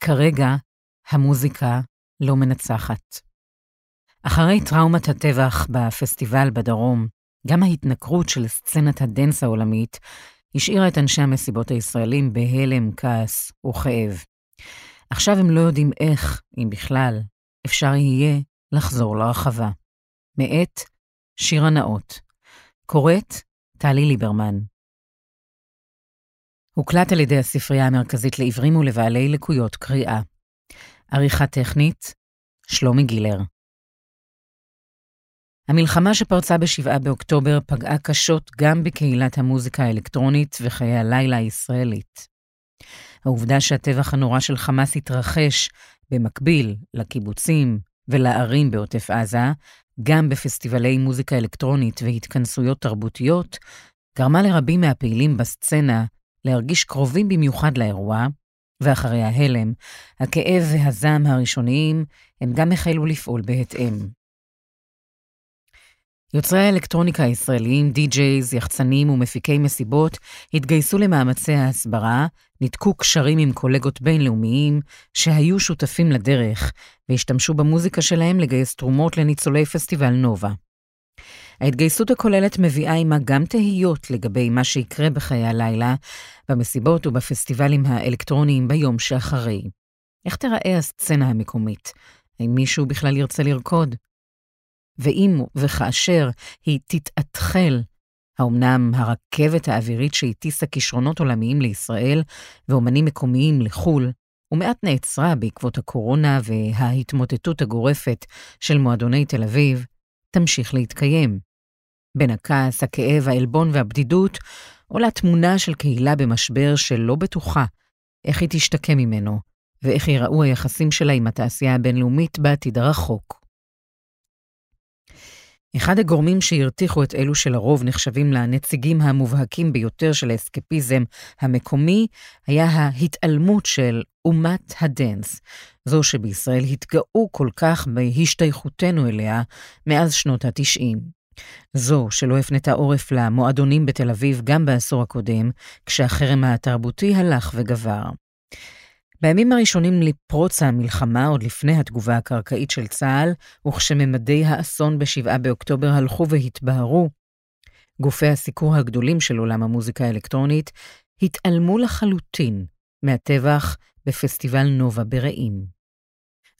כרגע המוזיקה לא מנצחת. אחרי טראומת הטבח בפסטיבל בדרום, גם ההתנכרות של סצנת הדנס העולמית השאירה את אנשי המסיבות הישראלים בהלם, כעס וכאב. עכשיו הם לא יודעים איך, אם בכלל, אפשר יהיה לחזור לרחבה. מאת שירה נאות. קוראת טלי ליברמן. הוקלט על ידי הספרייה המרכזית לעיוורים ולבעלי לקויות קריאה. עריכה טכנית, שלומי גילר. המלחמה שפרצה ב-7 באוקטובר פגעה קשות גם בקהילת המוזיקה האלקטרונית וחיי הלילה הישראלית. העובדה שהטבח הנורא של חמאס התרחש במקביל לקיבוצים ולערים בעוטף עזה, גם בפסטיבלי מוזיקה אלקטרונית והתכנסויות תרבותיות, גרמה לרבים מהפעילים בסצנה להרגיש קרובים במיוחד לאירוע, ואחרי ההלם, הכאב והזעם הראשוניים, הם גם החלו לפעול בהתאם. יוצרי האלקטרוניקה הישראליים, די-ג'ייז, יחצנים ומפיקי מסיבות התגייסו למאמצי ההסברה, ניתקו קשרים עם קולגות בינלאומיים שהיו שותפים לדרך והשתמשו במוזיקה שלהם לגייס תרומות לניצולי פסטיבל נובה. ההתגייסות הכוללת מביאה עימה גם תהיות לגבי מה שיקרה בחיי הלילה, במסיבות ובפסטיבלים האלקטרוניים ביום שאחרי. איך תיראה הסצנה המקומית? האם מישהו בכלל ירצה לרקוד? ואם וכאשר היא תתאתחל, האומנם הרכבת האווירית שהטיסה כישרונות עולמיים לישראל ואומנים מקומיים לחו"ל, ומעט נעצרה בעקבות הקורונה וההתמוטטות הגורפת של מועדוני תל אביב, תמשיך להתקיים. בין הכעס, הכאב, העלבון והבדידות, עולה תמונה של קהילה במשבר שלא בטוחה איך היא תשתקם ממנו, ואיך ייראו היחסים שלה עם התעשייה הבינלאומית בעתיד הרחוק. אחד הגורמים שהרתיחו את אלו שלרוב נחשבים לנציגים המובהקים ביותר של האסקפיזם המקומי, היה ההתעלמות של אומת הדנס, זו שבישראל התגאו כל כך בהשתייכותנו אליה מאז שנות ה-90. זו שלא הפנתה עורף למועדונים בתל אביב גם בעשור הקודם, כשהחרם התרבותי הלך וגבר. בימים הראשונים לפרוץ המלחמה, עוד לפני התגובה הקרקעית של צה"ל, וכשממדי האסון ב-7 באוקטובר הלכו והתבהרו, גופי הסיקור הגדולים של עולם המוזיקה האלקטרונית התעלמו לחלוטין מהטבח בפסטיבל נובה ברעים.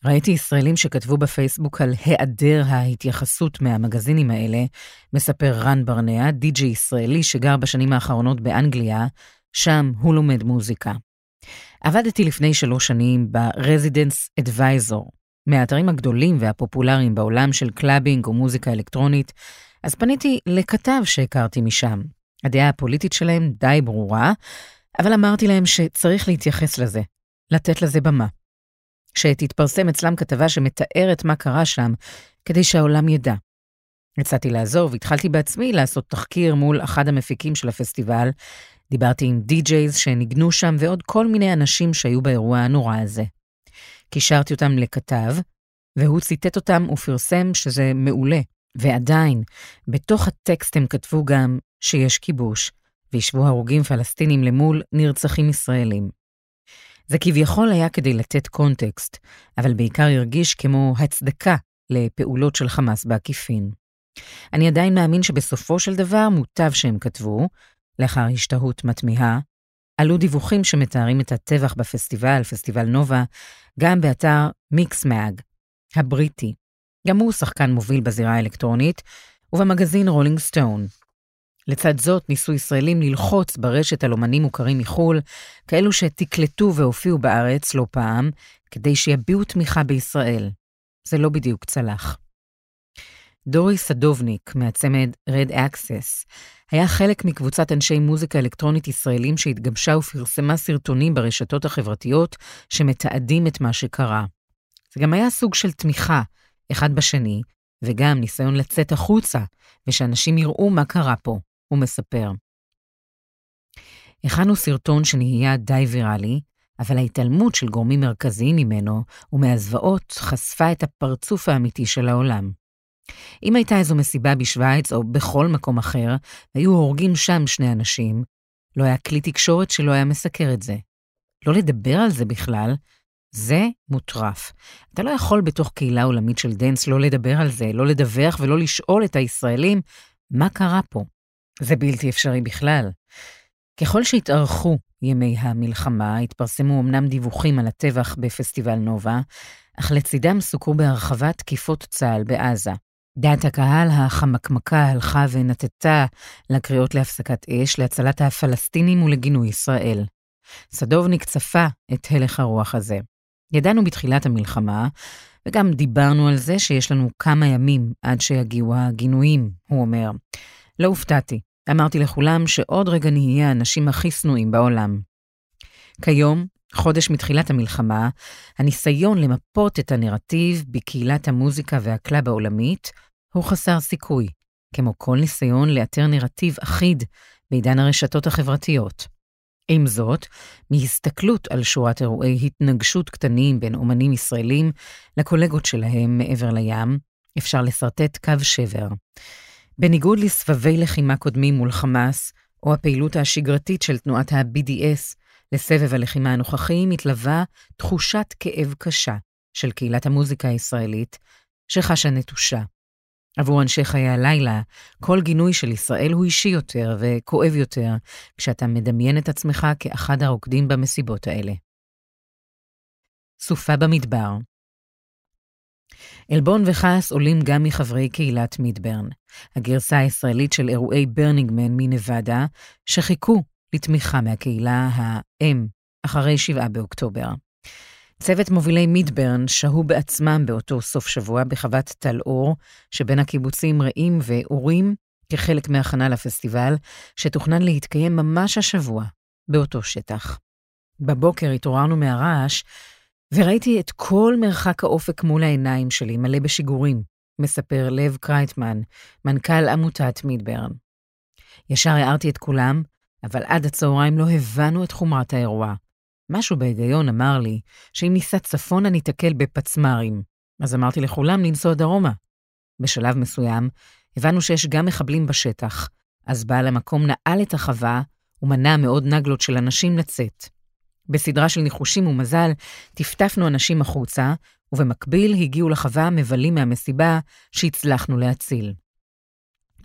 ראיתי ישראלים שכתבו בפייסבוק על היעדר ההתייחסות מהמגזינים האלה, מספר רן ברנע, די.ג'י ישראלי שגר בשנים האחרונות באנגליה, שם הוא לומד מוזיקה. עבדתי לפני שלוש שנים ב- Resident Advisor, מהאתרים הגדולים והפופולריים בעולם של clubbing ומוזיקה אלקטרונית, אז פניתי לכתב שהכרתי משם. הדעה הפוליטית שלהם די ברורה, אבל אמרתי להם שצריך להתייחס לזה, לתת לזה במה. שתתפרסם אצלם כתבה שמתארת מה קרה שם, כדי שהעולם ידע. הצעתי לעזוב, התחלתי בעצמי לעשות תחקיר מול אחד המפיקים של הפסטיבל, דיברתי עם די-ג'ייז שניגנו שם ועוד כל מיני אנשים שהיו באירוע הנורא הזה. קישרתי אותם לכתב, והוא ציטט אותם ופרסם שזה מעולה. ועדיין, בתוך הטקסט הם כתבו גם שיש כיבוש, וישבו הרוגים פלסטינים למול נרצחים ישראלים. זה כביכול היה כדי לתת קונטקסט, אבל בעיקר הרגיש כמו הצדקה לפעולות של חמאס בעקיפין. אני עדיין מאמין שבסופו של דבר מוטב שהם כתבו, לאחר השתהות מתמיהה, עלו דיווחים שמתארים את הטבח בפסטיבל, פסטיבל נובה, גם באתר Mixmag, הבריטי. גם הוא שחקן מוביל בזירה האלקטרונית, ובמגזין Rolling Stone. לצד זאת, ניסו ישראלים ללחוץ ברשת על אומנים מוכרים מחו"ל, כאלו שתקלטו והופיעו בארץ לא פעם, כדי שיביעו תמיכה בישראל. זה לא בדיוק צלח. דורי סדובניק, מהצמד Red Access, היה חלק מקבוצת אנשי מוזיקה אלקטרונית ישראלים שהתגבשה ופרסמה סרטונים ברשתות החברתיות שמתעדים את מה שקרה. זה גם היה סוג של תמיכה, אחד בשני, וגם ניסיון לצאת החוצה, ושאנשים יראו מה קרה פה, הוא מספר. הכנו סרטון שנהיה די ויראלי, אבל ההתעלמות של גורמים מרכזיים ממנו ומהזוועות חשפה את הפרצוף האמיתי של העולם. אם הייתה איזו מסיבה בשוויץ או בכל מקום אחר, היו הורגים שם שני אנשים, לא היה כלי תקשורת שלא היה מסקר את זה. לא לדבר על זה בכלל, זה מוטרף. אתה לא יכול בתוך קהילה עולמית של dance לא לדבר על זה, לא לדווח ולא לשאול את הישראלים מה קרה פה. זה בלתי אפשרי בכלל. ככל שהתארכו ימי המלחמה, התפרסמו אמנם דיווחים על הטבח בפסטיבל נובה, אך לצידם סוקרו בהרחבה תקיפות צה"ל בעזה. דעת הקהל החמקמקה הלכה ונטתה לקריאות להפסקת אש, להצלת הפלסטינים ולגינוי ישראל. סדובניק צפה את הלך הרוח הזה. ידענו בתחילת המלחמה, וגם דיברנו על זה שיש לנו כמה ימים עד שיגיעו הגינויים, הוא אומר. לא הופתעתי, אמרתי לכולם שעוד רגע נהיה האנשים הכי שנואים בעולם. כיום, חודש מתחילת המלחמה, הניסיון למפות את הנרטיב בקהילת המוזיקה והקלאב העולמית הוא חסר סיכוי, כמו כל ניסיון לאתר נרטיב אחיד בעידן הרשתות החברתיות. עם זאת, מהסתכלות על שורת אירועי התנגשות קטנים בין אומנים ישראלים לקולגות שלהם מעבר לים, אפשר לשרטט קו שבר. בניגוד לסבבי לחימה קודמים מול חמאס, או הפעילות השגרתית של תנועת ה-BDS, לסבב הלחימה הנוכחי מתלווה תחושת כאב קשה של קהילת המוזיקה הישראלית, שחשה נטושה. עבור אנשי חיי הלילה, כל גינוי של ישראל הוא אישי יותר וכואב יותר, כשאתה מדמיין את עצמך כאחד הרוקדים במסיבות האלה. סופה במדבר עלבון וכעס עולים גם מחברי קהילת מידברן, הגרסה הישראלית של אירועי ברנינגמן מנבדה, שחיכו לתמיכה מהקהילה האם אחרי 7 באוקטובר. צוות מובילי מידברן שהו בעצמם באותו סוף שבוע בחוות טל אור, שבין הקיבוצים רעים ואורים, כחלק מהכנה לפסטיבל, שתוכנן להתקיים ממש השבוע, באותו שטח. בבוקר התעוררנו מהרעש, וראיתי את כל מרחק האופק מול העיניים שלי, מלא בשיגורים, מספר לב קרייטמן, מנכ"ל עמותת מידברן. ישר הערתי את כולם, אבל עד הצהריים לא הבנו את חומרת האירוע. משהו בהיגיון אמר לי שאם ניסע צפונה ניתקל בפצמ"רים, אז אמרתי לכולם לנסוע דרומה. בשלב מסוים הבנו שיש גם מחבלים בשטח, אז בעל המקום נעל את החווה ומנע מעוד נגלות של אנשים לצאת. בסדרה של ניחושים ומזל, טפטפנו אנשים החוצה, ובמקביל הגיעו לחווה מבלים מהמסיבה שהצלחנו להציל.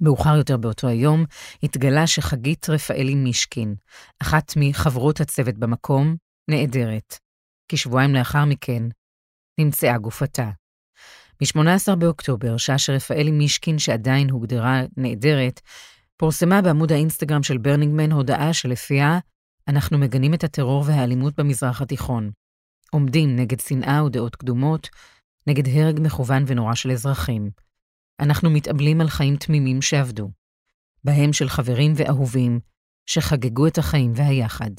מאוחר יותר באותו היום התגלה שחגית רפאלי מישקין, אחת מחברות הצוות במקום, נעדרת. כשבועיים לאחר מכן נמצאה גופתה. ב-18 באוקטובר, שעה שרפאלי מישקין, שעדיין הוגדרה נעדרת, פורסמה בעמוד האינסטגרם של ברנינגמן הודעה שלפיה אנחנו מגנים את הטרור והאלימות במזרח התיכון. עומדים נגד שנאה ודעות קדומות, נגד הרג מכוון ונורא של אזרחים. אנחנו מתאבלים על חיים תמימים שאבדו, בהם של חברים ואהובים שחגגו את החיים והיחד.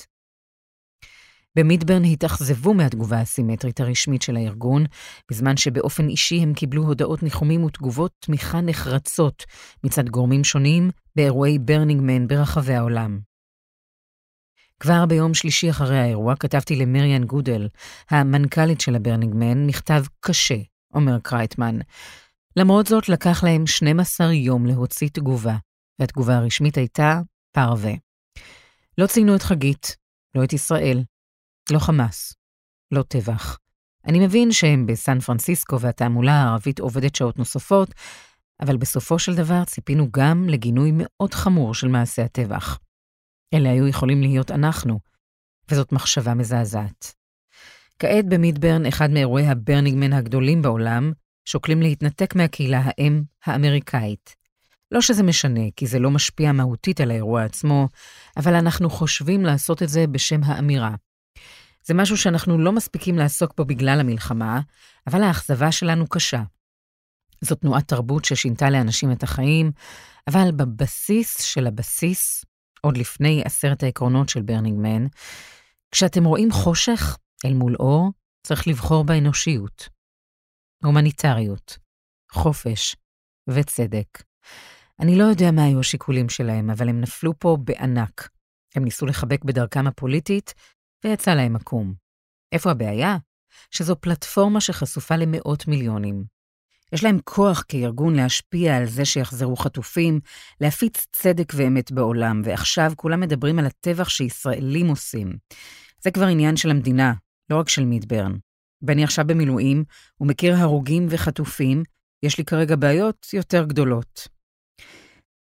במידברן התאכזבו מהתגובה הסימטרית הרשמית של הארגון, בזמן שבאופן אישי הם קיבלו הודעות ניחומים ותגובות תמיכה נחרצות מצד גורמים שונים באירועי ברנינגמן ברחבי העולם. כבר ביום שלישי אחרי האירוע כתבתי למריאן גודל, המנכ"לית של ה Burning Man, מכתב קשה, אומר קרייטמן. למרות זאת, לקח להם 12 יום להוציא תגובה, והתגובה הרשמית הייתה פרווה. לא ציינו את חגית, לא את ישראל, לא חמאס, לא טבח. אני מבין שהם בסן פרנסיסקו והתעמולה הערבית עובדת שעות נוספות, אבל בסופו של דבר ציפינו גם לגינוי מאוד חמור של מעשי הטבח. אלה היו יכולים להיות אנחנו, וזאת מחשבה מזעזעת. כעת במידברן, אחד מאירועי הברנינגמן הגדולים בעולם, שוקלים להתנתק מהקהילה האם האמריקאית. לא שזה משנה, כי זה לא משפיע מהותית על האירוע עצמו, אבל אנחנו חושבים לעשות את זה בשם האמירה. זה משהו שאנחנו לא מספיקים לעסוק בו בגלל המלחמה, אבל האכזבה שלנו קשה. זו תנועת תרבות ששינתה לאנשים את החיים, אבל בבסיס של הבסיס, עוד לפני עשרת העקרונות של ברנינגמן, כשאתם רואים חושך אל מול אור, צריך לבחור באנושיות. הומניטריות, חופש וצדק. אני לא יודע מה היו השיקולים שלהם, אבל הם נפלו פה בענק. הם ניסו לחבק בדרכם הפוליטית ויצא להם עקום. איפה הבעיה? שזו פלטפורמה שחשופה למאות מיליונים. יש להם כוח כארגון להשפיע על זה שיחזרו חטופים, להפיץ צדק ואמת בעולם, ועכשיו כולם מדברים על הטבח שישראלים עושים. זה כבר עניין של המדינה, לא רק של מידברן. ואני עכשיו במילואים ומכיר הרוגים וחטופים, יש לי כרגע בעיות יותר גדולות.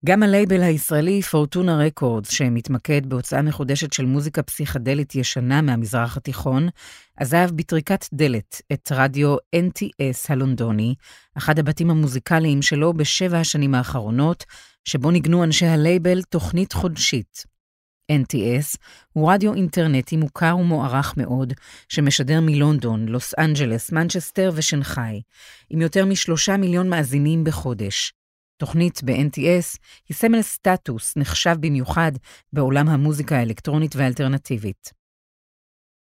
גם הלייבל הישראלי פורטונה רקורדס, שמתמקד בהוצאה מחודשת של מוזיקה פסיכדלית ישנה מהמזרח התיכון, עזב בטריקת דלת את רדיו NTS הלונדוני, אחד הבתים המוזיקליים שלו בשבע השנים האחרונות, שבו ניגנו אנשי הלייבל תוכנית חודשית. NTS הוא רדיו אינטרנטי מוכר ומוערך מאוד, שמשדר מלונדון, לוס אנג'לס, מנצ'סטר ושנגחאי, עם יותר משלושה מיליון מאזינים בחודש. תוכנית ב-NTS היא סמל סטטוס נחשב במיוחד בעולם המוזיקה האלקטרונית והאלטרנטיבית.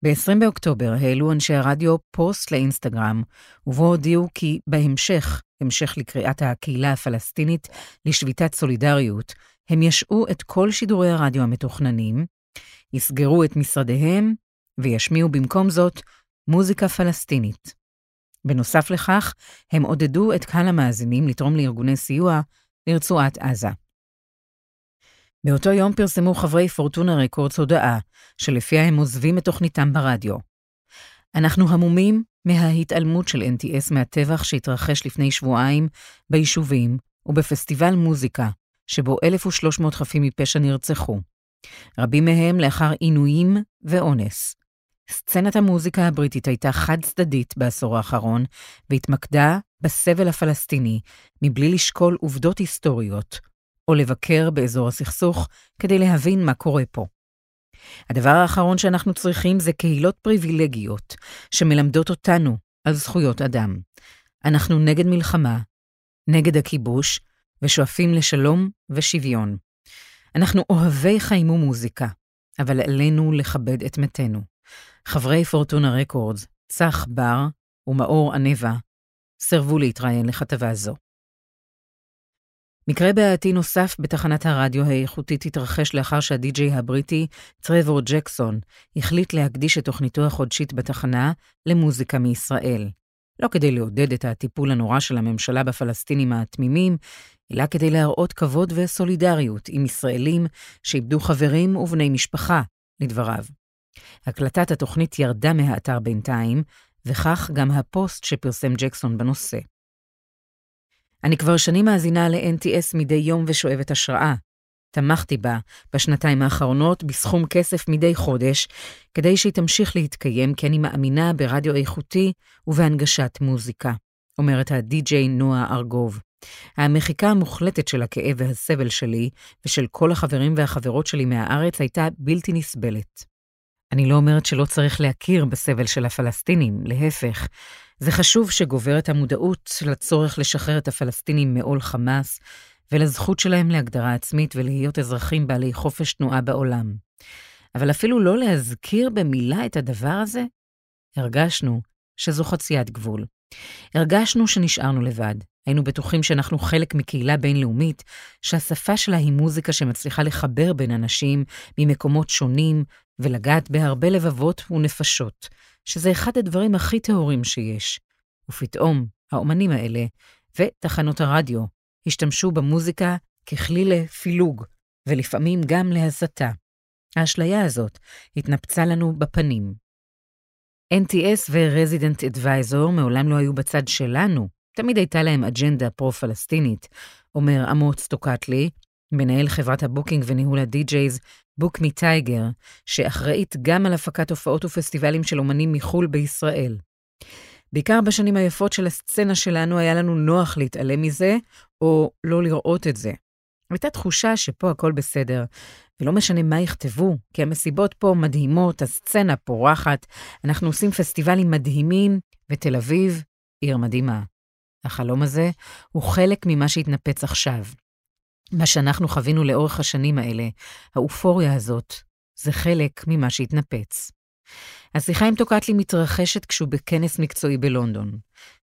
ב-20 באוקטובר העלו אנשי הרדיו פוסט לאינסטגרם, ובו הודיעו כי בהמשך, המשך לקריאת הקהילה הפלסטינית לשביתת סולידריות, הם ישעו את כל שידורי הרדיו המתוכננים, יסגרו את משרדיהם וישמיעו במקום זאת מוזיקה פלסטינית. בנוסף לכך, הם עודדו את קהל המאזינים לתרום לארגוני סיוע לרצועת עזה. באותו יום פרסמו חברי פורטונה רקורדס הודעה, שלפיה הם עוזבים את תוכניתם ברדיו. אנחנו המומים מההתעלמות של NTS מהטבח שהתרחש לפני שבועיים ביישובים ובפסטיבל מוזיקה, שבו 1,300 חפים מפשע נרצחו. רבים מהם לאחר עינויים ואונס. סצנת המוזיקה הבריטית הייתה חד-צדדית בעשור האחרון, והתמקדה בסבל הפלסטיני, מבלי לשקול עובדות היסטוריות, או לבקר באזור הסכסוך כדי להבין מה קורה פה. הדבר האחרון שאנחנו צריכים זה קהילות פריבילגיות שמלמדות אותנו על זכויות אדם. אנחנו נגד מלחמה, נגד הכיבוש, ושואפים לשלום ושוויון. אנחנו אוהבי חיים ומוזיקה, אבל עלינו לכבד את מתינו. חברי פורטונה רקורדס, צח בר ומאור ענבה, סירבו להתראיין לכתבה זו. מקרה בעייתי נוסף בתחנת הרדיו האיכותית התרחש לאחר שהדי-ג'יי הבריטי, טרוור ג'קסון, החליט להקדיש את תוכניתו החודשית בתחנה למוזיקה מישראל. לא כדי לעודד את הטיפול הנורא של הממשלה בפלסטינים התמימים, אלא כדי להראות כבוד וסולידריות עם ישראלים שאיבדו חברים ובני משפחה, לדבריו. הקלטת התוכנית ירדה מהאתר בינתיים, וכך גם הפוסט שפרסם ג'קסון בנושא. אני כבר שנים מאזינה ל-NTS מדי יום ושואבת השראה. תמכתי בה בשנתיים האחרונות בסכום כסף מדי חודש, כדי שהיא תמשיך להתקיים, כי אני מאמינה ברדיו איכותי ובהנגשת מוזיקה, אומרת הדי-ג'יי נועה ארגוב. המחיקה המוחלטת של הכאב והסבל שלי, ושל כל החברים והחברות שלי מהארץ, הייתה בלתי נסבלת. אני לא אומרת שלא צריך להכיר בסבל של הפלסטינים, להפך. זה חשוב שגוברת המודעות לצורך לשחרר את הפלסטינים מעול חמאס, ולזכות שלהם להגדרה עצמית ולהיות אזרחים בעלי חופש תנועה בעולם. אבל אפילו לא להזכיר במילה את הדבר הזה, הרגשנו שזו חציית גבול. הרגשנו שנשארנו לבד. היינו בטוחים שאנחנו חלק מקהילה בינלאומית, שהשפה שלה היא מוזיקה שמצליחה לחבר בין אנשים ממקומות שונים ולגעת בהרבה לבבות ונפשות, שזה אחד הדברים הכי טהורים שיש. ופתאום, האומנים האלה ותחנות הרדיו השתמשו במוזיקה ככלי לפילוג, ולפעמים גם להסתה. האשליה הזאת התנפצה לנו בפנים. NTS ו-Resident Advisor מעולם לא היו בצד שלנו, תמיד הייתה להם אג'נדה פרו-פלסטינית, אומר אמוץ טוקטלי, מנהל חברת ה booking וניהול הדי-ג'ייז Book Me Tiger, שאחראית גם על הפקת הופעות ופסטיבלים של אומנים מחו"ל בישראל. בעיקר בשנים היפות של הסצנה שלנו היה לנו נוח להתעלם מזה, או לא לראות את זה. הייתה תחושה שפה הכל בסדר, ולא משנה מה יכתבו, כי המסיבות פה מדהימות, הסצנה פורחת, אנחנו עושים פסטיבלים מדהימים, ותל אביב, עיר מדהימה. החלום הזה הוא חלק ממה שהתנפץ עכשיו. מה שאנחנו חווינו לאורך השנים האלה, האופוריה הזאת, זה חלק ממה שהתנפץ. השיחה עם טוקטלי מתרחשת כשהוא בכנס מקצועי בלונדון.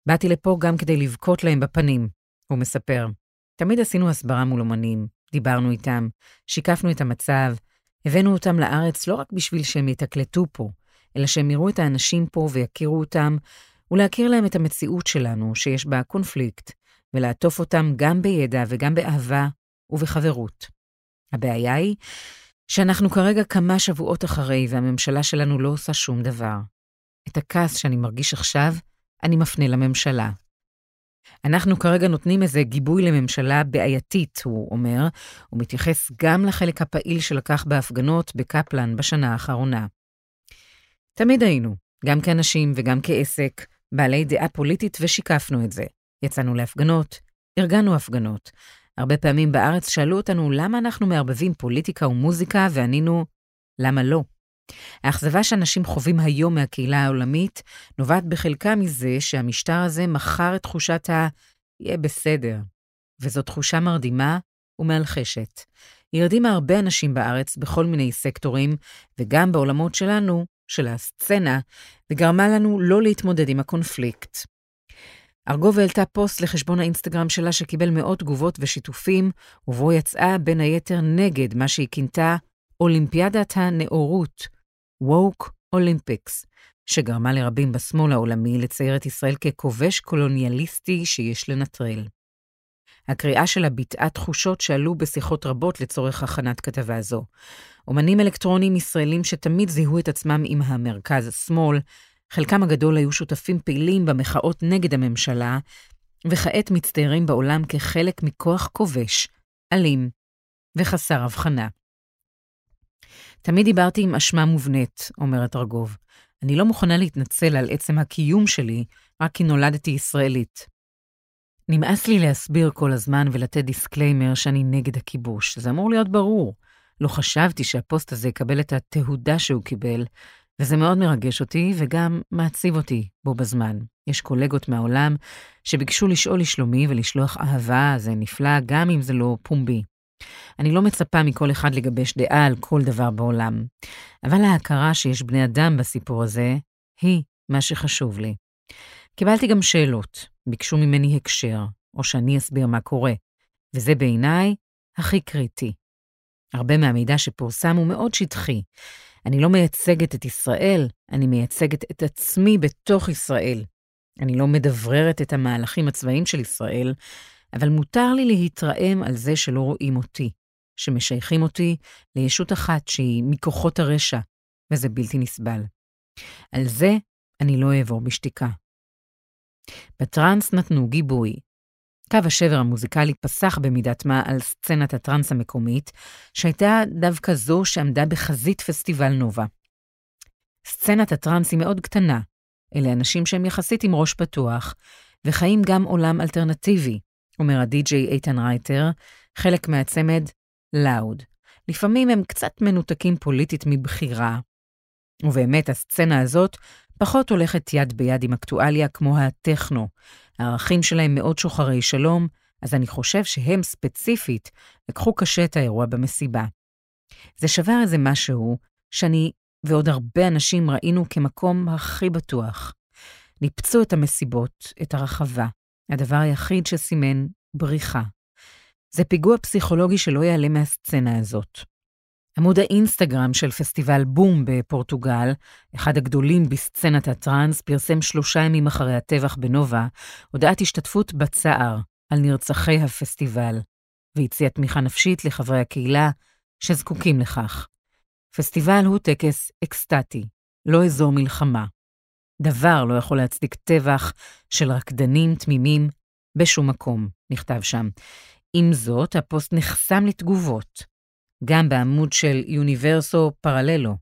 באתי לפה גם כדי לבכות להם בפנים, הוא מספר. תמיד עשינו הסברה מול אומנים, דיברנו איתם, שיקפנו את המצב, הבאנו אותם לארץ לא רק בשביל שהם יתקלטו פה, אלא שהם יראו את האנשים פה ויכירו אותם, ולהכיר להם את המציאות שלנו, שיש בה קונפליקט, ולעטוף אותם גם בידע וגם באהבה ובחברות. הבעיה היא שאנחנו כרגע כמה שבועות אחרי והממשלה שלנו לא עושה שום דבר. את הכעס שאני מרגיש עכשיו, אני מפנה לממשלה. אנחנו כרגע נותנים איזה גיבוי לממשלה בעייתית, הוא אומר, ומתייחס גם לחלק הפעיל שלקח בהפגנות בקפלן בשנה האחרונה. תמיד היינו, גם כאנשים וגם כעסק, בעלי דעה פוליטית ושיקפנו את זה. יצאנו להפגנות, ארגנו הפגנות. הרבה פעמים בארץ שאלו אותנו למה אנחנו מערבבים פוליטיקה ומוזיקה, וענינו, למה לא? האכזבה שאנשים חווים היום מהקהילה העולמית נובעת בחלקה מזה שהמשטר הזה מכר את תחושת ה- יהיה בסדר, וזו תחושה מרדימה ומאלחשת. הרדימה הרבה אנשים בארץ בכל מיני סקטורים, וגם בעולמות שלנו, של הסצנה, וגרמה לנו לא להתמודד עם הקונפליקט. ארגוב העלתה פוסט לחשבון האינסטגרם שלה שקיבל מאות תגובות ושיתופים, ובו יצאה בין היתר נגד מה שהיא כינתה אולימפיאדת הנאורות, Woke Olympics, שגרמה לרבים בשמאל העולמי לצייר את ישראל ככובש קולוניאליסטי שיש לנטרל. הקריאה שלה ביטאה תחושות שעלו בשיחות רבות לצורך הכנת כתבה זו. אומנים אלקטרוניים ישראלים שתמיד זיהו את עצמם עם המרכז-שמאל, חלקם הגדול היו שותפים פעילים במחאות נגד הממשלה, וכעת מצטיירים בעולם כחלק מכוח כובש, אלים וחסר הבחנה. תמיד דיברתי עם אשמה מובנית, אומרת ארגוב. אני לא מוכנה להתנצל על עצם הקיום שלי, רק כי נולדתי ישראלית. נמאס לי להסביר כל הזמן ולתת disclaimer שאני נגד הכיבוש. זה אמור להיות ברור. לא חשבתי שהפוסט הזה יקבל את התהודה שהוא קיבל, וזה מאוד מרגש אותי וגם מעציב אותי בו בזמן. יש קולגות מהעולם שביקשו לשאול לשלומי ולשלוח אהבה, זה נפלא, גם אם זה לא פומבי. אני לא מצפה מכל אחד לגבש דעה על כל דבר בעולם, אבל ההכרה שיש בני אדם בסיפור הזה, היא מה שחשוב לי. קיבלתי גם שאלות, ביקשו ממני הקשר, או שאני אסביר מה קורה, וזה בעיניי הכי קריטי. הרבה מהמידע שפורסם הוא מאוד שטחי. אני לא מייצגת את ישראל, אני מייצגת את עצמי בתוך ישראל. אני לא מדבררת את המהלכים הצבאיים של ישראל, אבל מותר לי להתרעם על זה שלא רואים אותי, שמשייכים אותי לישות אחת שהיא מכוחות הרשע, וזה בלתי נסבל. על זה אני לא אעבור בשתיקה. בטראנס נתנו גיבוי. קו השבר המוזיקלי פסח במידת מה על סצנת הטראנס המקומית, שהייתה דווקא זו שעמדה בחזית פסטיבל נובה. סצנת הטראנס היא מאוד קטנה. אלה אנשים שהם יחסית עם ראש פתוח, וחיים גם עולם אלטרנטיבי, אומר הדי-ג'יי איתן רייטר, חלק מהצמד לאוד. לפעמים הם קצת מנותקים פוליטית מבחירה. ובאמת, הסצנה הזאת פחות הולכת יד ביד עם אקטואליה כמו הטכנו. הערכים שלהם מאוד שוחרי שלום, אז אני חושב שהם ספציפית לקחו קשה את האירוע במסיבה. זה שבר איזה משהו שאני ועוד הרבה אנשים ראינו כמקום הכי בטוח. ניפצו את המסיבות, את הרחבה, הדבר היחיד שסימן בריחה. זה פיגוע פסיכולוגי שלא יעלה מהסצנה הזאת. עמוד האינסטגרם של פסטיבל בום בפורטוגל, אחד הגדולים בסצנת הטראנס, פרסם שלושה ימים אחרי הטבח בנובה, הודעת השתתפות בצער על נרצחי הפסטיבל, והציע תמיכה נפשית לחברי הקהילה שזקוקים לכך. פסטיבל הוא טקס אקסטטי, לא אזור מלחמה. דבר לא יכול להצדיק טבח של רקדנים תמימים בשום מקום, נכתב שם. עם זאת, הפוסט נחסם לתגובות. גם בעמוד של יוניברסו פרללו,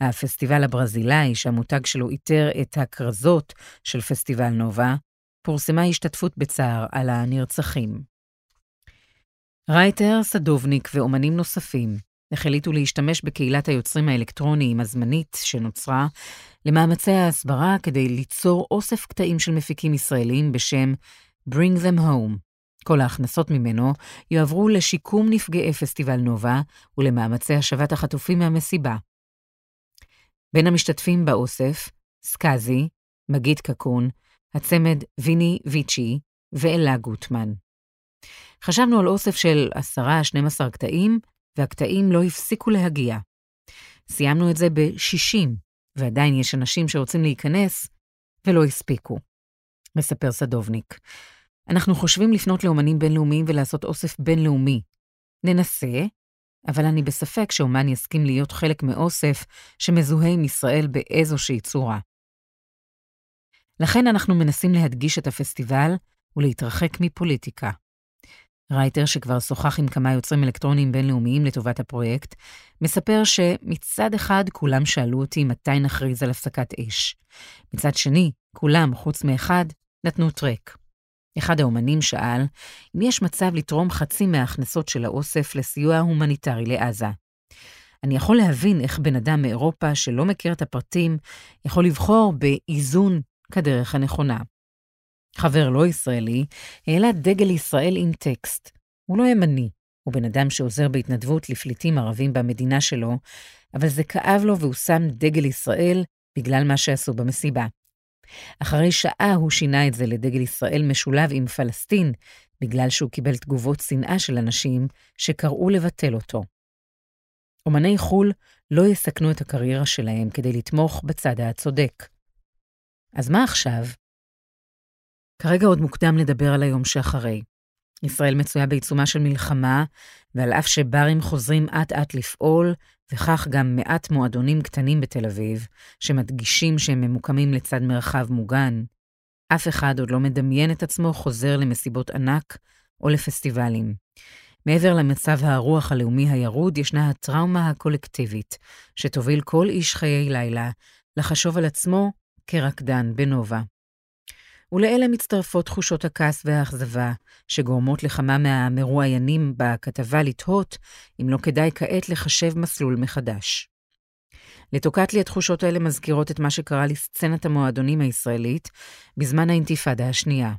הפסטיבל הברזילאי שהמותג שלו איתר את הכרזות של פסטיבל נובה, פורסמה השתתפות בצער על הנרצחים. רייטר, סדובניק ואומנים נוספים החליטו להשתמש בקהילת היוצרים האלקטרוניים הזמנית שנוצרה למאמצי ההסברה כדי ליצור אוסף קטעים של מפיקים ישראלים בשם Bring Them Home. כל ההכנסות ממנו יועברו לשיקום נפגעי פסטיבל נובה ולמאמצי השבת החטופים מהמסיבה. בין המשתתפים באוסף, סקאזי, מגיד קקון, הצמד ויני ויצ'י ואלה גוטמן. חשבנו על אוסף של 10-12 קטעים, והקטעים לא הפסיקו להגיע. סיימנו את זה ב-60, ועדיין יש אנשים שרוצים להיכנס ולא הספיקו. מספר סדובניק. אנחנו חושבים לפנות לאומנים בינלאומיים ולעשות אוסף בינלאומי. ננסה, אבל אני בספק שאומן יסכים להיות חלק מאוסף שמזוהה עם ישראל באיזושהי צורה. לכן אנחנו מנסים להדגיש את הפסטיבל ולהתרחק מפוליטיקה. רייטר, שכבר שוחח עם כמה יוצרים אלקטרוניים בינלאומיים לטובת הפרויקט, מספר שמצד אחד כולם שאלו אותי מתי נכריז על הפסקת אש. מצד שני, כולם, חוץ מאחד, נתנו טרק. אחד האומנים שאל אם יש מצב לתרום חצי מההכנסות של האוסף לסיוע הומניטרי לעזה. אני יכול להבין איך בן אדם מאירופה שלא מכיר את הפרטים יכול לבחור באיזון כדרך הנכונה. חבר לא ישראלי העלה דגל ישראל עם טקסט. הוא לא ימני, הוא בן אדם שעוזר בהתנדבות לפליטים ערבים במדינה שלו, אבל זה כאב לו והוא שם דגל ישראל בגלל מה שעשו במסיבה. אחרי שעה הוא שינה את זה לדגל ישראל משולב עם פלסטין, בגלל שהוא קיבל תגובות שנאה של אנשים שקראו לבטל אותו. אומני חו"ל לא יסכנו את הקריירה שלהם כדי לתמוך בצד הצודק. אז מה עכשיו? כרגע עוד מוקדם לדבר על היום שאחרי. ישראל מצויה בעיצומה של מלחמה, ועל אף שברים חוזרים אט-אט לפעול, וכך גם מעט מועדונים קטנים בתל אביב, שמדגישים שהם ממוקמים לצד מרחב מוגן, אף אחד עוד לא מדמיין את עצמו חוזר למסיבות ענק או לפסטיבלים. מעבר למצב הרוח הלאומי הירוד, ישנה הטראומה הקולקטיבית, שתוביל כל איש חיי לילה לחשוב על עצמו כרקדן בנובה. ולאלה מצטרפות תחושות הכעס והאכזבה, שגורמות לכמה מהמרואיינים בכתבה לתהות אם לא כדאי כעת לחשב מסלול מחדש. לטוקטלי התחושות האלה מזכירות את מה שקרה לסצנת המועדונים הישראלית בזמן האינתיפאדה השנייה.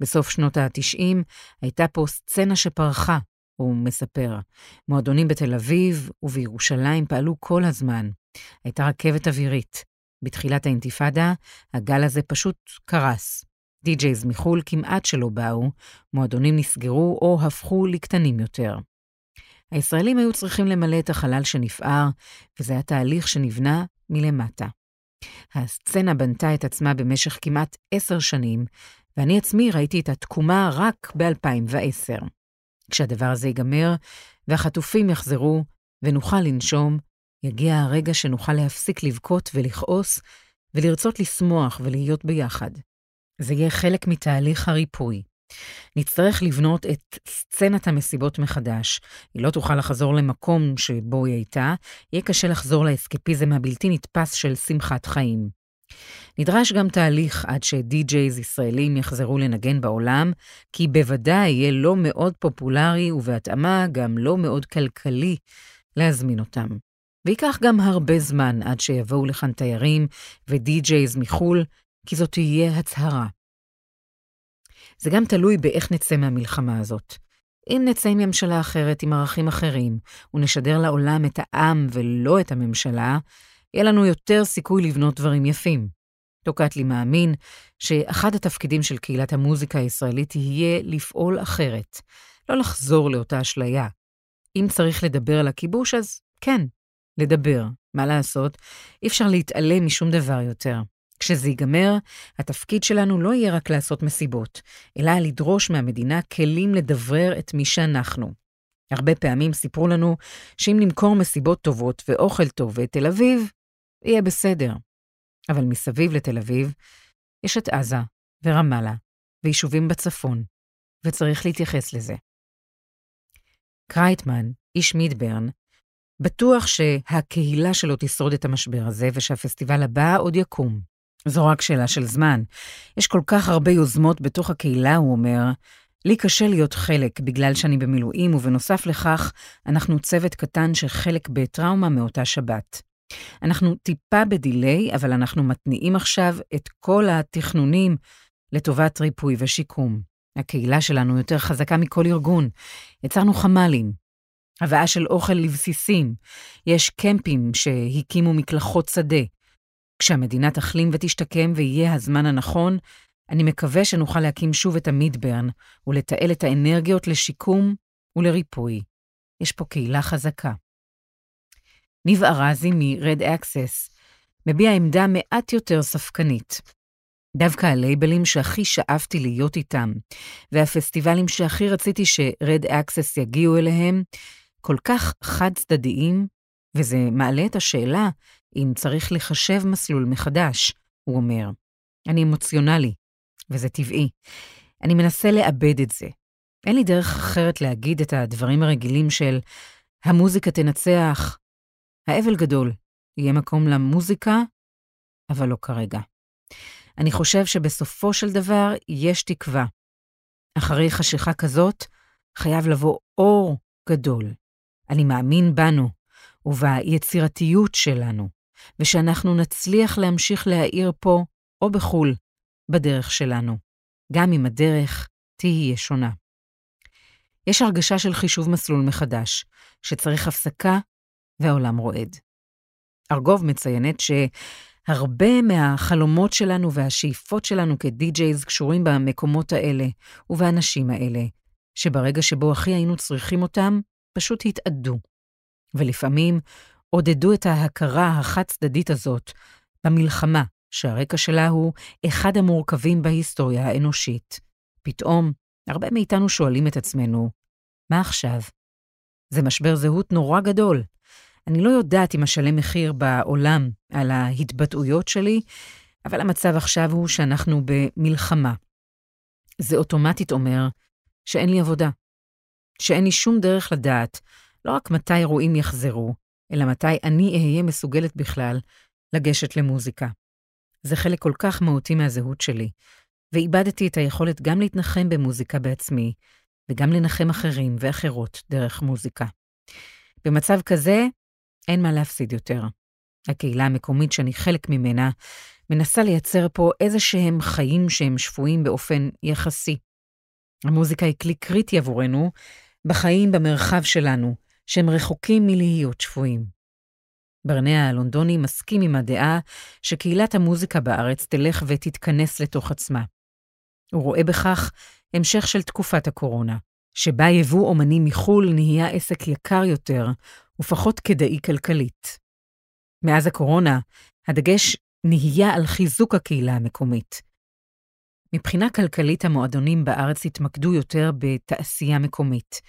בסוף שנות ה-90 הייתה פה סצנה שפרחה, הוא מספר. מועדונים בתל אביב ובירושלים פעלו כל הזמן. הייתה רכבת אווירית. בתחילת האינתיפאדה, הגל הזה פשוט קרס. די-ג'ייז מחו"ל כמעט שלא באו, מועדונים נסגרו או הפכו לקטנים יותר. הישראלים היו צריכים למלא את החלל שנפער, וזה היה תהליך שנבנה מלמטה. הסצנה בנתה את עצמה במשך כמעט עשר שנים, ואני עצמי ראיתי את התקומה רק ב-2010. כשהדבר הזה ייגמר, והחטופים יחזרו, ונוכל לנשום, יגיע הרגע שנוכל להפסיק לבכות ולכעוס, ולרצות לשמוח ולהיות ביחד. זה יהיה חלק מתהליך הריפוי. נצטרך לבנות את סצנת המסיבות מחדש. היא לא תוכל לחזור למקום שבו היא הייתה, יהיה קשה לחזור לאסקפיזם הבלתי נתפס של שמחת חיים. נדרש גם תהליך עד שדי-ג'ייז ישראלים יחזרו לנגן בעולם, כי בוודאי יהיה לא מאוד פופולרי ובהתאמה גם לא מאוד כלכלי להזמין אותם. וייקח גם הרבה זמן עד שיבואו לכאן תיירים ודי-ג'ייז מחו"ל, כי זאת תהיה הצהרה. זה גם תלוי באיך נצא מהמלחמה הזאת. אם נצא עם ממשלה אחרת, עם ערכים אחרים, ונשדר לעולם את העם ולא את הממשלה, יהיה לנו יותר סיכוי לבנות דברים יפים. טוקטלי מאמין שאחד התפקידים של קהילת המוזיקה הישראלית יהיה לפעול אחרת, לא לחזור לאותה אשליה. אם צריך לדבר על הכיבוש, אז כן, לדבר. מה לעשות? אי אפשר להתעלם משום דבר יותר. כשזה ייגמר, התפקיד שלנו לא יהיה רק לעשות מסיבות, אלא לדרוש מהמדינה כלים לדברר את מי שאנחנו. הרבה פעמים סיפרו לנו שאם נמכור מסיבות טובות ואוכל טוב בתל אביב, יהיה בסדר. אבל מסביב לתל אביב יש את עזה ורמאללה ויישובים בצפון, וצריך להתייחס לזה. קרייטמן, איש מידברן, בטוח שהקהילה שלו תשרוד את המשבר הזה ושהפסטיבל הבא עוד יקום. זו רק שאלה של זמן. יש כל כך הרבה יוזמות בתוך הקהילה, הוא אומר. לי קשה להיות חלק בגלל שאני במילואים, ובנוסף לכך, אנחנו צוות קטן שחלק בטראומה מאותה שבת. אנחנו טיפה בדיליי, אבל אנחנו מתניעים עכשיו את כל התכנונים לטובת ריפוי ושיקום. הקהילה שלנו יותר חזקה מכל ארגון. יצרנו חמ"לים, הבאה של אוכל לבסיסים, יש קמפים שהקימו מקלחות שדה, כשהמדינה תחלים ותשתקם ויהיה הזמן הנכון, אני מקווה שנוכל להקים שוב את המידברן ולתעל את האנרגיות לשיקום ולריפוי. יש פה קהילה חזקה. ניב ארזי מ-Red Access מביע עמדה מעט יותר ספקנית. דווקא הלייבלים שהכי שאפתי להיות איתם, והפסטיבלים שהכי רציתי ש-Red Access יגיעו אליהם, כל כך חד-צדדיים, וזה מעלה את השאלה אם צריך לחשב מסלול מחדש, הוא אומר. אני אמוציונלי, וזה טבעי. אני מנסה לאבד את זה. אין לי דרך אחרת להגיד את הדברים הרגילים של המוזיקה תנצח. האבל גדול, יהיה מקום למוזיקה, אבל לא כרגע. אני חושב שבסופו של דבר יש תקווה. אחרי חשיכה כזאת, חייב לבוא אור גדול. אני מאמין בנו וביצירתיות שלנו, ושאנחנו נצליח להמשיך להאיר פה או בחו"ל, בדרך שלנו, גם אם הדרך תהיה שונה. יש הרגשה של חישוב מסלול מחדש, שצריך הפסקה והעולם רועד. ארגוב מציינת שהרבה מהחלומות שלנו והשאיפות שלנו כדי-ג'ייז קשורים במקומות האלה ובאנשים האלה, שברגע שבו הכי היינו צריכים אותם, פשוט התאדו. ולפעמים עודדו את ההכרה החד-צדדית הזאת במלחמה, שהרקע שלה הוא אחד המורכבים בהיסטוריה האנושית. פתאום, הרבה מאיתנו שואלים את עצמנו, מה עכשיו? זה משבר זהות נורא גדול. אני לא יודעת אם אשלם מחיר בעולם על ההתבטאויות שלי, אבל המצב עכשיו הוא שאנחנו במלחמה. זה אוטומטית אומר שאין לי עבודה, שאין לי שום דרך לדעת לא רק מתי אירועים יחזרו, אלא מתי אני אהיה מסוגלת בכלל לגשת למוזיקה. זה חלק כל כך מהותי מהזהות שלי, ואיבדתי את היכולת גם להתנחם במוזיקה בעצמי, וגם לנחם אחרים ואחרות דרך מוזיקה. במצב כזה, אין מה להפסיד יותר. הקהילה המקומית שאני חלק ממנה מנסה לייצר פה איזה שהם חיים שהם שפויים באופן יחסי. המוזיקה היא כלי קריטי עבורנו בחיים במרחב שלנו, שהם רחוקים מלהיות שפויים. ברנע הלונדוני מסכים עם הדעה שקהילת המוזיקה בארץ תלך ותתכנס לתוך עצמה. הוא רואה בכך המשך של תקופת הקורונה, שבה יבוא אומנים מחו"ל נהיה עסק יקר יותר ופחות כדאי כלכלית. מאז הקורונה, הדגש נהיה על חיזוק הקהילה המקומית. מבחינה כלכלית, המועדונים בארץ התמקדו יותר בתעשייה מקומית.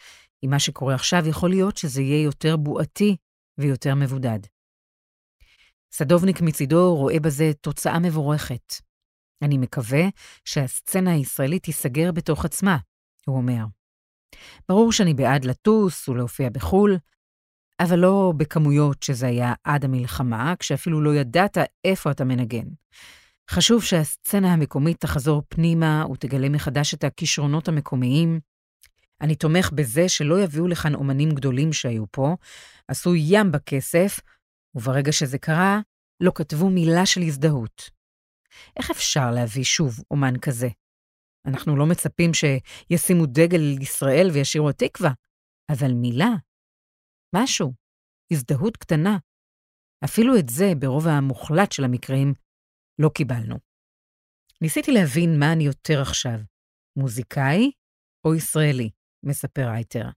עם מה שקורה עכשיו, יכול להיות שזה יהיה יותר בועתי ויותר מבודד. סדובניק מצידו רואה בזה תוצאה מבורכת. אני מקווה שהסצנה הישראלית תיסגר בתוך עצמה, הוא אומר. ברור שאני בעד לטוס ולהופיע בחו"ל, אבל לא בכמויות שזה היה עד המלחמה, כשאפילו לא ידעת איפה אתה מנגן. חשוב שהסצנה המקומית תחזור פנימה ותגלה מחדש את הכישרונות המקומיים. אני תומך בזה שלא יביאו לכאן אומנים גדולים שהיו פה, עשו ים בכסף, וברגע שזה קרה, לא כתבו מילה של הזדהות. איך אפשר להביא שוב אומן כזה? אנחנו לא מצפים שישימו דגל ישראל וישירו התקווה, אבל מילה, משהו, הזדהות קטנה. אפילו את זה, ברוב המוחלט של המקרים, לא קיבלנו. ניסיתי להבין מה אני יותר עכשיו, מוזיקאי או ישראלי, מספר רייטר.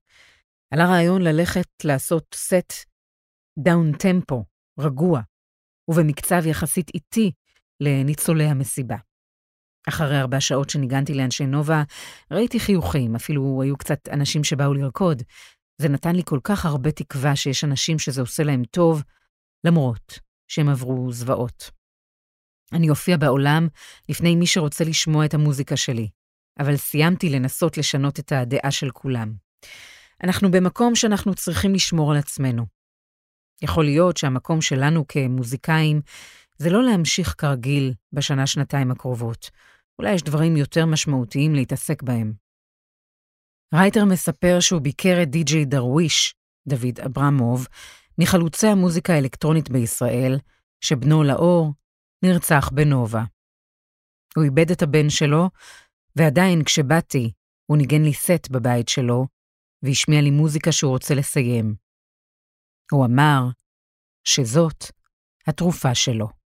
עלה רעיון ללכת לעשות סט down tempo, רגוע, ובמקצב יחסית איטי לניצולי המסיבה. אחרי ארבע שעות שניגנתי לאנשי נובה, ראיתי חיוכים, אפילו היו קצת אנשים שבאו לרקוד. זה נתן לי כל כך הרבה תקווה שיש אנשים שזה עושה להם טוב, למרות שהם עברו זוועות. אני אופיע בעולם לפני מי שרוצה לשמוע את המוזיקה שלי, אבל סיימתי לנסות לשנות את הדעה של כולם. אנחנו במקום שאנחנו צריכים לשמור על עצמנו. יכול להיות שהמקום שלנו כמוזיקאים זה לא להמשיך כרגיל בשנה-שנתיים הקרובות. אולי יש דברים יותר משמעותיים להתעסק בהם. רייטר מספר שהוא ביקר את די.ג'יי דרוויש, דוד אברמוב, מחלוצי המוזיקה האלקטרונית בישראל, שבנו לאור נרצח בנובה. הוא איבד את הבן שלו, ועדיין כשבאתי, הוא ניגן לי סט בבית שלו, והשמיע לי מוזיקה שהוא רוצה לסיים. הוא אמר שזאת התרופה שלו.